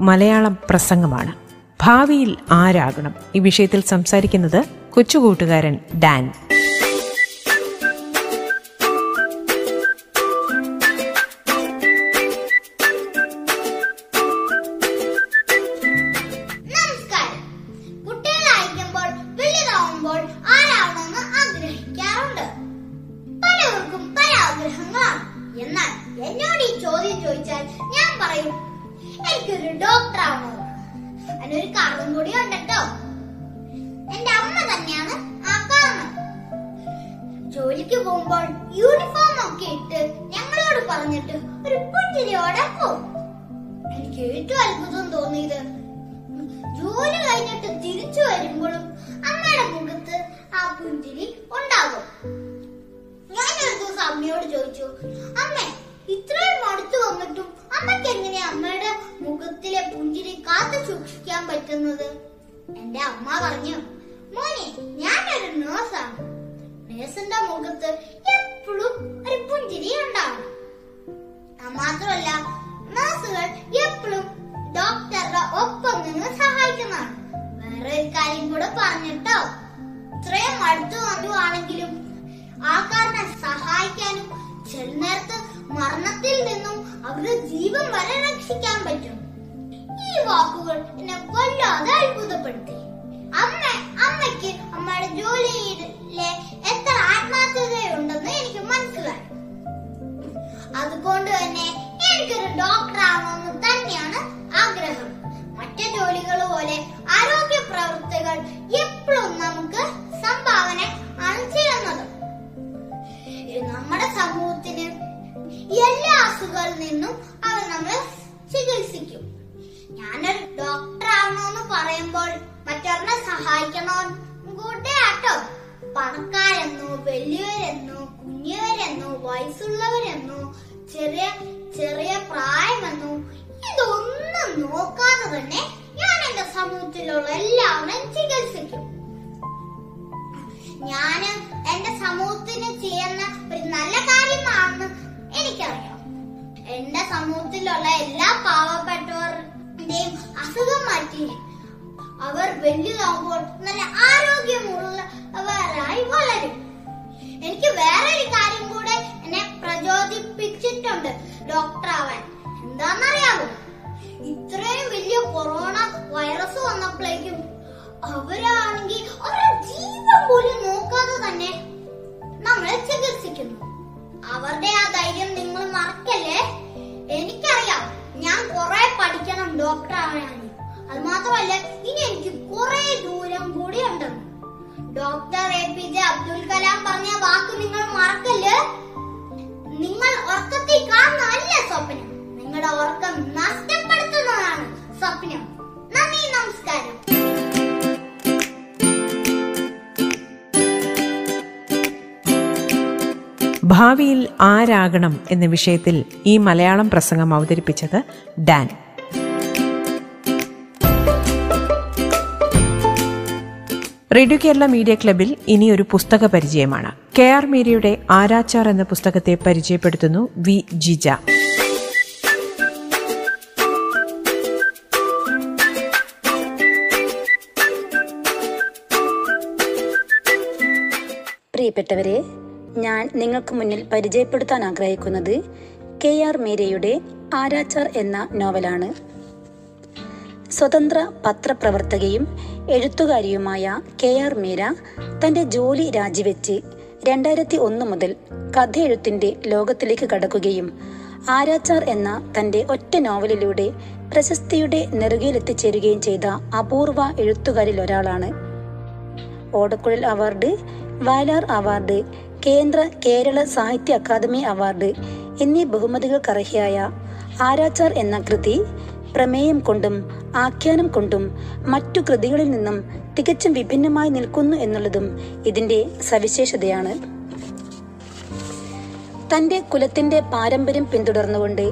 മലയാളം പ്രസംഗമാണ്. ഭാവിയിൽ ആരാകണം? ഈ വിഷയത്തിൽ സംസാരിക്കുന്നത് കൊച്ചുകൂട്ടുകാരൻ ഡാൻ. ജോലിക്ക് പോകുമ്പോൾ യൂണിഫോം ഒക്കെ ഇട്ട് ഞങ്ങളോട് പറഞ്ഞിട്ട് ഒരു പുഞ്ചിരിയോടെ പോകും എനിക്ക് ഏറ്റവും അത്ഭുതം തോന്നിയത് ജോലി കഴിഞ്ഞിട്ട് തിരിച്ചു വരുമ്പോഴും അമ്മയുടെ മുഖത്ത് ആ പുഞ്ചിരി ഉണ്ടാകും. ഞാൻ ഒരു ദിവസം അമ്മയോട് ചോദിച്ചു അമ്മേ ഇത്രയും അടുത്ത് വന്നിട്ടും അമ്മയ്ക്ക് എങ്ങനെ അമ്മയുടെ മുഖത്തിലെ പുഞ്ചിരി കാത്തു സൂക്ഷിക്കാൻ പറ്റുന്നത്? എന്റെ അമ്മ പറഞ്ഞു മോനെ ഞാനൊരു നേഴ്സാണ് നേഴ്സിന്റെ മുഖത്ത് എപ്പോഴും ഒരു പുഞ്ചിരി ഉണ്ടാവും. മാത്രമല്ല നഴ്സുകൾ എപ്പോഴും ഡോക്ടറുടെ ഒപ്പം നിന്ന് സഹായിക്കുന്നതാണ്. വേറെ ഒരു കാര്യം കൂടെ പറഞ്ഞിട്ടോ? ഇത്രയും അടുത്ത് വന്നുവാണെങ്കിലും ആൾക്കാരനെ സഹായിക്കാനും ചില നേരത്ത് മരണത്തിൽ നിന്നും അവരുടെ ജീവൻ വരെ രക്ഷിക്കാൻ പറ്റും. ഈ വാക്കുകൾ എന്നെ വല്ലാതെ അത്ഭുതപ്പെടുത്തി എല്ലാവരെയും ചികിത്സിക്കും. ഞാൻ എന്റെ സമൂഹത്തിന് ചെയ്യുന്ന ഒരു നല്ല കാര്യമാണെന്ന് എനിക്കറിയാം. എന്റെ സമൂഹത്തിലുള്ള എല്ലാ പാവപ്പെട്ടവരുടെയും അസുഖം മാറ്റി അവർ വലുതാകുമ്പോൾ നല്ല ആരോഗ്യമുള്ളവരായി വളരും. എനിക്ക് വേറൊരു കാര്യം കൂടെ എന്നെ പ്രചോദിപ്പിച്ചിട്ടുണ്ട്. ഡോക്ടർ ആവാൻ എന്താണെന്നറിയാമോ ഇത്രയും വലിയ കൊറോണ വൈറസ് വന്നപ്പോഴേക്കും അവരാണെങ്കിൽ അവരുടെ ജീവൻ പോലും നോക്കാതെ തന്നെ നമ്മളെ ചികിത്സിക്കുന്നു. അവരുടെ ആ ധൈര്യം നിങ്ങൾ മറക്കല്ലേ? എനിക്കറിയാം ഞാൻ കുറെ പഠിക്കണം ഡോക്ടർ ആവാനാണ് അത് മാത്രമല്ല ഇനി എനിക്ക് കുറെ ദൂരം കൂടി ഉണ്ടെന്ന്. Doctor A P J Abdul Kalam പറഞ്ഞ വാക്ക് നിങ്ങൾ മറക്കല്ല്? നിങ്ങൾ ഉറക്കത്തിൽ കാണുന്നതല്ല സ്വപ്നം. നിങ്ങളുടെ ഉറക്കം നഷ്ടപ്പെടുത്തുന്നതാണ് സ്വപ്നം. നന്ദി നമസ്കാരം. ഭാവിയിൽ ആരാകണം എന്ന വിഷയത്തിൽ ഈ മലയാളം പ്രസംഗം അവതരിപ്പിച്ചത് ഡാൻ. റേഡിയോ കേരള മീഡിയ ക്ലബിൽ ഇനി ഒരു പുസ്തക പരിചയമാണ്. കെ ആർ മീരയുടെ ആരാച്ചാർ എന്ന പുസ്തകത്തെ പരിചയപ്പെടുത്തുന്നു വി ജിജ. പ്രിയപ്പെട്ടവരെ ഞാൻ നിങ്ങൾക്ക് മുന്നിൽ പരിചയപ്പെടുത്താൻ ആഗ്രഹിക്കുന്നത് കെ ആർ മീരയുടെ ആരാച്ചാർ എന്ന നോവലാണ്. സ്വതന്ത്ര പത്രപ്രവർത്തകയും എഴുത്തുകാരിയുമായ കെ ആർ മീര തന്റെ ജോലി രാജിവെച്ച് രണ്ടായിരത്തി ഒന്ന് മുതൽ കഥയെഴുത്തിന്റെ ലോകത്തിലേക്ക് കടക്കുകയും ആരാച്ചാർ എന്ന തന്റെ ഒറ്റ നോവലിലൂടെ പ്രശസ്തിയുടെ നെറുകയിലെത്തിച്ചേരുകയും ചെയ്ത അപൂർവ എഴുത്തുകാരിൽ ഒരാളാണ് ഓടക്കുഴൽ അവാർഡ് വയലാർ അവാർഡ് കേന്ദ്ര കേരള സാഹിത്യ അക്കാദമി അവാർഡ് എന്നീ ബഹുമതികൾക്കർഹിയായ ആരാച്ചാർ എന്ന കൃതി പ്രമേയം കൊണ്ടും ആഖ്യാനം കൊണ്ടും മറ്റു കൃതികളിൽ നിന്നും തികച്ചും വിഭിന്നമായി നിൽക്കുന്നു എന്നുള്ളതും ഇതിന്റെ സവിശേഷതയാണ്. തന്റെ കുലത്തിന്റെ പാരമ്പര്യം പിന്തുടർന്നുകൊണ്ട്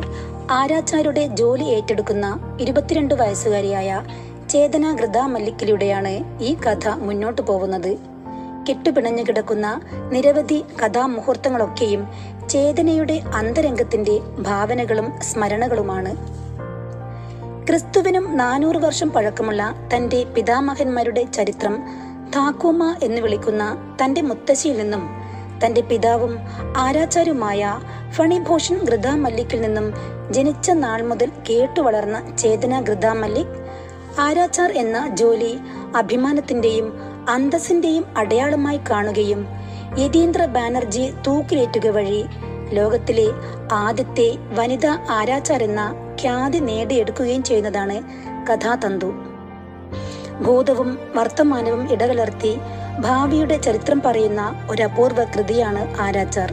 ആരാച്ചാരുടെ ജോലി ഏറ്റെടുക്കുന്ന ഇരുപത്തിരണ്ട് വയസ്സുകാരിയായ ചേതന ഗൃത മല്ലിക്കിലൂടെയാണ് ഈ കഥ മുന്നോട്ടു പോകുന്നത്. കെട്ടുപിണഞ്ഞു കിടക്കുന്ന നിരവധി കഥാമുഹൂർത്തങ്ങളൊക്കെയും ചേതനയുടെ അന്തരംഗത്തിന്റെ ഭാവനകളും സ്മരണകളുമാണ്. ക്രിസ്തുവിനും നാനൂറ് വർഷം പഴക്കമുള്ള തന്റെ പിതാമഹന്മാരുടെ ചരിത്രം താക്കോമ എന്ന് വിളിക്കുന്ന തന്റെ മുത്തശ്ശിയിൽ നിന്നും തന്റെ പിതാവും ആരാചാരുമായ ഫണിഭൂഷൺ ഗൃതാ മല്ലിക്കിൽ നിന്നും ജനിച്ച നാൾ മുതൽ കേട്ടു വളർന്ന ചേതന ഗൃതാ മല്ലിക് ആരാച്ചാർ എന്ന ജോലി അഭിമാനത്തിന്റെയും അന്തസ്സിന്റെയും അടയാളമായി കാണുകയും യതീന്ദ്ര ബാനർജി തൂക്കിലേറ്റുക വഴി ലോകത്തിലെ ആദ്യത്തെ വനിതാ ആരാച്ചാർ എന്ന ഖ്യാതി നേടിയെടുക്കുകയും ചെയ്യുന്നതാണ് കഥാതന്തു. ഭൂതവും വർത്തമാനവും ഇടകലർത്തി ഭാവിയുടെ ചരിത്രം പറയുന്ന ഒരു അപൂർവ കൃതിയാണ് ആരാച്ചാർ.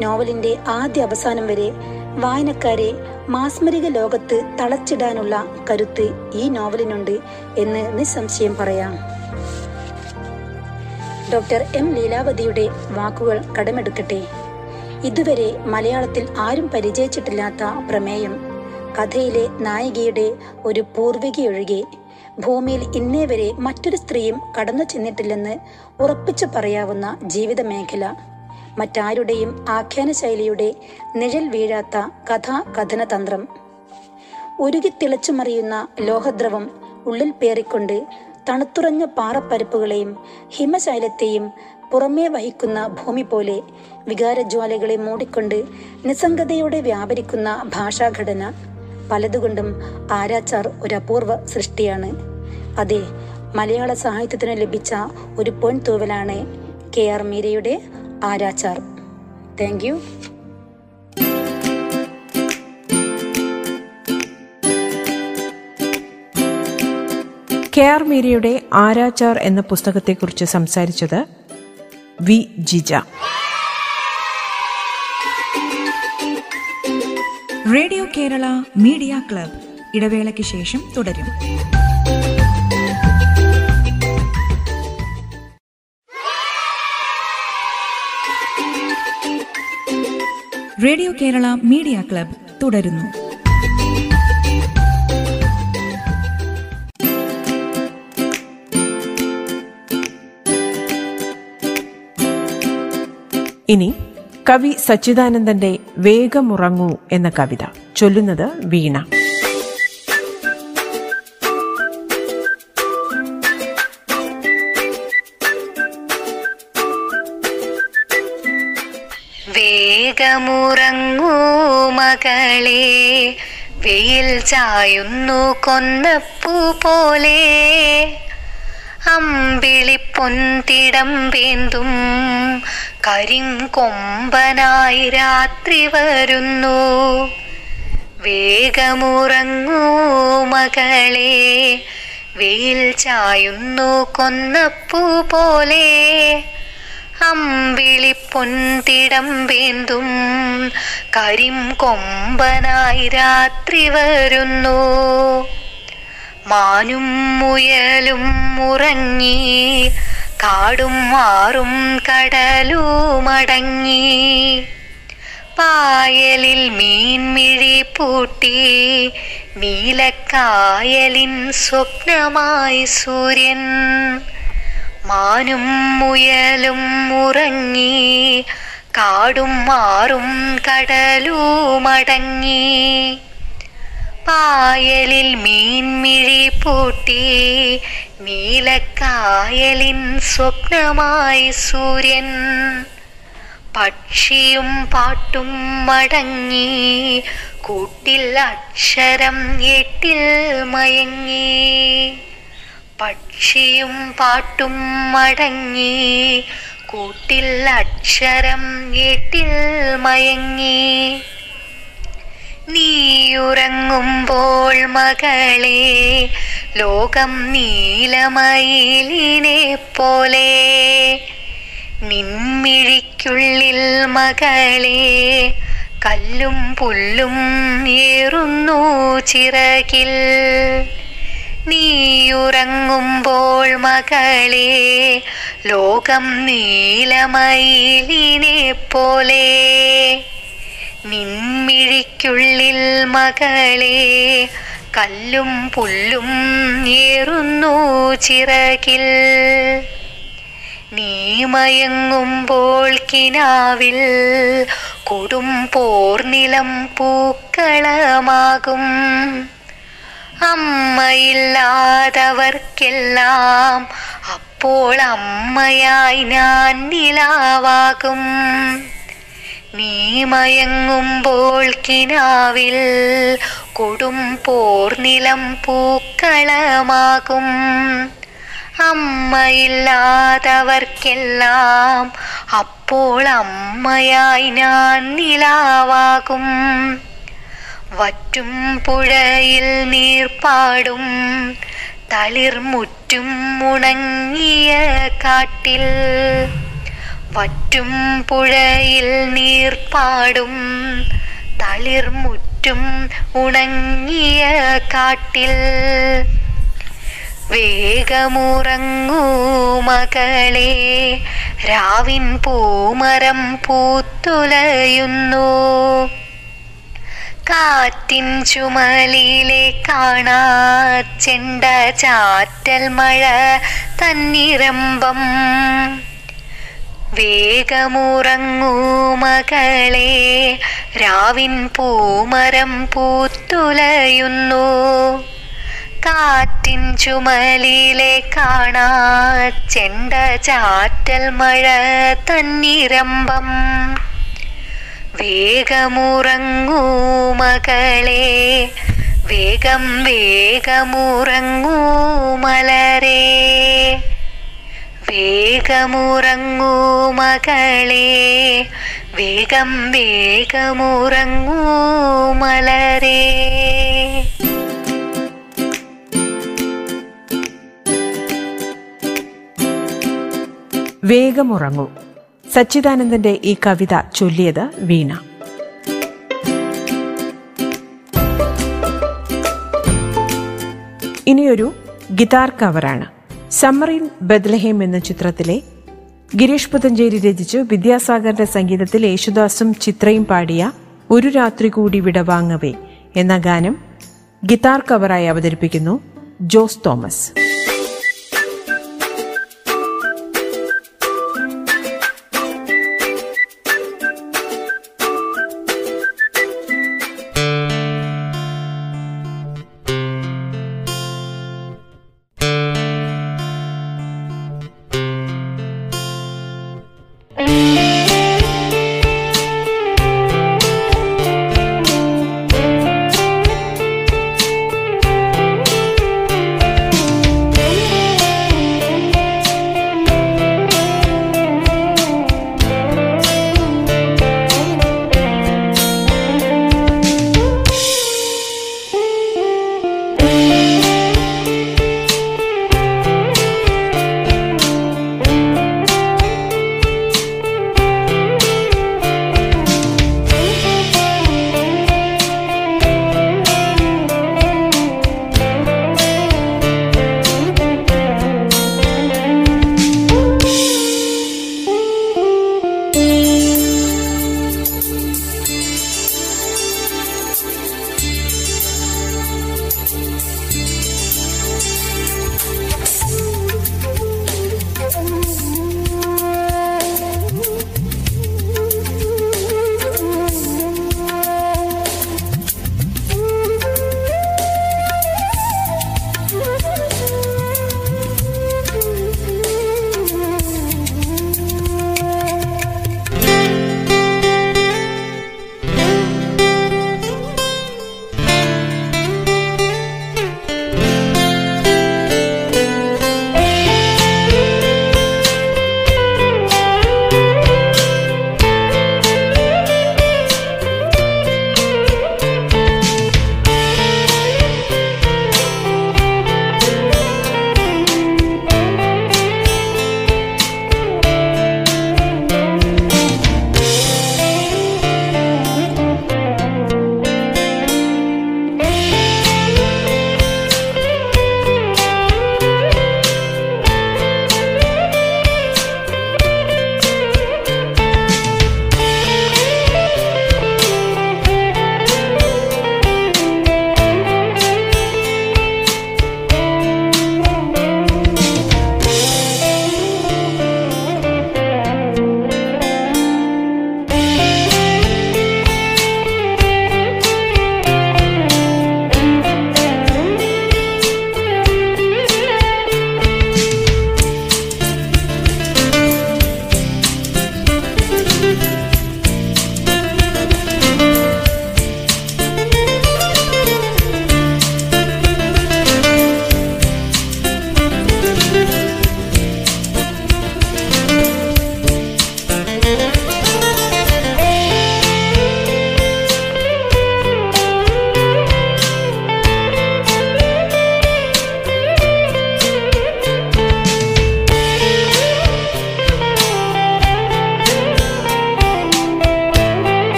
നോവലിന്റെ ആദ്യ അവസാനം വരെ വായനക്കാരെ മാസ്മരിക ലോകത്ത് തളച്ചിടാനുള്ള കരുത്ത് ഈ നോവലിനുണ്ട് എന്ന് നിസ്സംശയം പറയാം. ഡോക്ടർ എം ലീലാവതിയുടെ വാക്കുകൾ കടമെടുക്കട്ടെ. ഇതുവരെ മലയാളത്തിൽ ആരും പരിചയിച്ചിട്ടില്ലാത്ത പ്രമേയം കഥയിലെ നായികയുടെ ഒരു പൂർവികയൊഴികെ ഭൂമിയിൽ ഇന്നേ വരെ മറ്റൊരു സ്ത്രീയും കടന്നു ചെന്നിട്ടില്ലെന്ന് ഉറപ്പിച്ചു പറയാവുന്ന ജീവിത മേഖല മറ്റാരുടെയും ആഖ്യാന ശൈലിയുടെ നിഴൽ വീഴാത്ത കഥാ കഥനതന്ത്രം ഉരുകി തിളച്ചുമറിയുന്ന ലോഹദ്രവം ഉള്ളിൽ പേറിക്കൊണ്ട് തണുത്തുറഞ്ഞ പാറപ്പരപ്പുകളെയും ഹിമശൈലത്തെയും പുറമേ വഹിക്കുന്ന ഭൂമി പോലെ വികാരജ്വാലകളെ മൂടിക്കൊണ്ട് നിസ്സംഗതയോടെ വ്യാപരിക്കുന്ന ഭാഷാഘടന പലതുകൊണ്ടും ആരാച്ചാർ ഒരു അപൂർവ സൃഷ്ടിയാണ്. അതെ മലയാള സാഹിത്യത്തിന് ലഭിച്ച ഒരു പൊൻതൂവലാണ് കെ ആർ മീരയുടെ ആരാച്ചാർ. താങ്ക് കെ ആർ മീരയുടെ ആരാച്ചാർ എന്ന പുസ്തകത്തെക്കുറിച്ച് സംസാരിച്ചത് V Jija. Radio Kerala media club. ഇടവേളയ്ക്ക് ശേഷം തുടരും. റേഡിയോ കേരള മീഡിയ ക്ലബ് തുടരുന്നു. ഇനി കവി സച്ചിദാനന്ദന്റെ വേഗമുറങ്ങൂ എന്ന കവിത. ചൊല്ലുന്നത് വീണ. വേഗമുറങ്ങൂ മകളെ വെയിൽ ചായുന്നു കൊന്നപ്പൂ പോലെ. അമ്പിളിപ്പൊന്തിടം വേന്തും കരിങ്കൊമ്പനായി രാത്രി വരുന്നു. വേഗമുറങ്ങൂ മകളെ വെയിൽ ചായുന്നു കൊന്നപ്പൂ പോലെ. അമ്പിളിപ്പൊന്തിടം വേന്തും കരിം കൊമ്പനായി രാത്രി വരുന്നു. മാനും മുയലും ഉറങ്ങി കാടും മാറും കടലുമടങ്ങി. പായലിൽ മീൻമിഴി പൂട്ടി. നീലക്കായലിൻ സ്വപ്നമായി സൂര്യൻ. മാനും മുയലും ഉറങ്ങി. കാടും മാറും കടലുമടങ്ങി. പായലിൽ മീൻമിഴി പൂട്ടി. നീലക്കായലിൻ സ്വപ്നമായി സൂര്യൻ. പക്ഷിയും പാട്ടും മടങ്ങി. കൂട്ടിൽ അക്ഷരം എട്ടിൽ മയങ്ങി. പക്ഷിയും പാട്ടും മടങ്ങി. കൂട്ടിൽ അക്ഷരം എട്ടിൽ മയങ്ങി. നീയുറങ്ങുമ്പോൾ മകളെ ലോകം നീലമയിലിനെ പോലെ. നിൻമിഴിക്കുള്ളിൽ മകളെ കല്ലും പുല്ലും ഏറുന്നു ചിറകിൽ. നീയുറങ്ങുമ്പോൾ മകളെ ലോകം നീലമയിലിനെ പോലെ. നിൻമിഴിക്കുള്ളിൽ മകളെ കല്ലും പുല്ലും ഏറുന്നു ചിറകിൽ. നീ മയങ്ങുമ്പോൾ കിനാവിൽ കൊടും പോർനിലം പൂക്കളമാകും. അമ്മയില്ലാതവർക്കെല്ലാം അപ്പോൾ അമ്മയായി ഞാൻ നിലാവാകും. നീ മയങ്ങുമ്പോൾ കിനാവിൽ കൊടും പോർനിലം പൂക്കളമാകും. അമ്മയില്ലാതവർക്കെല്ലാം അപ്പോൾ അമ്മയായി ഞാൻ നിലാവാകും. വറ്റും പുഴയിൽ നീർപ്പാടും തളിർമുറ്റും ഉണങ്ങിയ കാട്ടിൽ വറ്റും പുഴയിൽ നീർപ്പാടും തളിർമുറ്റും ഉണങ്ങിയ കാട്ടിൽ. വേഗമുറങ്ങൂ മകളെ. രാവിൻ പൂമരം പൂത്തുലയുന്നു. കാറ്റിൻ ചുമലിലെ കാണാ ചെണ്ട ചാറ്റൽ മഴ തന്നിരമ്പം. വേഗമുറങ്ങൂ മകളെ. രാവിൻ പൂമരം പൂത്തുലയുന്നു. കാറ്റിൻ ചുമലിലെ കാണാ ചെണ്ട ചാറ്റൽ മഴ തന്നിരമ്പം. വേഗമുറങ്ങൂ മകളെ. വേഗം വേഗമുറങ്ങൂ മലരേ. വേഗമുറങ്ങൂ മകളെ. വേഗം വേഗമുറങ്ങൂ മലരേ. വേഗമുറങ്ങൂ. സച്ചിദാനന്ദന്റെ ഈ കവിത ചൊല്ലിയത് വീണ. ഇനിയൊരു ഗിതാർ കവറാണ്. സമ്മറിൻ ബദ്ലഹേം എന്ന ചിത്രത്തിലെ ഗിരീഷ് പുതഞ്ചേരി രചിച്ചു വിദ്യാസാഗറിന്റെ സംഗീതത്തിൽ യേശുദാസും ചിത്രയും പാടിയ ഒരു രാത്രി കൂടി വിടവാങ്ങവേ എന്ന ഗാനം ഗിത്താർ കവറായി അവതരിപ്പിക്കുന്നു Jose Thomas.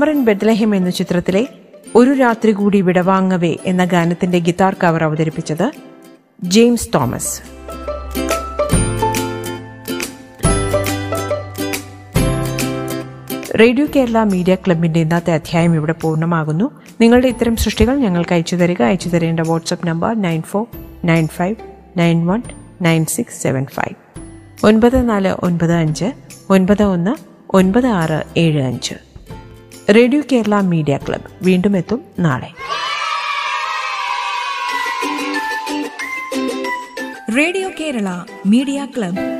Summer in Bethlehem എന്ന ചിത്രത്തിലെ ഒരു രാത്രി കൂടി വിടവാങ്ങവേ എന്ന ഗാനത്തിന്റെ ഗിത്താർ കവർ അവതരിപ്പിച്ചത് ജെയിംസ് തോമസ്. റേഡിയോ കേരള മീഡിയ ക്ലബിന്റെ ഇന്നത്തെ അധ്യായം ഇവിടെ പൂർണമാകുന്നു. നിങ്ങളുടെ ഇത്തരം സൃഷ്ടികൾ ഞങ്ങൾക്ക് അയച്ചു തരിക. അയച്ചു തരേണ്ട WhatsApp number nine four nine five nine one nine six seven five. ഒൻപത് നാല് ഒൻപത് അഞ്ച് ഒൻപത് ഒന്ന് ഒൻപത് ആറ് ഏഴ് അഞ്ച്. Radio Kerala media club. വീണ്ടും എത്തും നാളെ. Radio Kerala media club.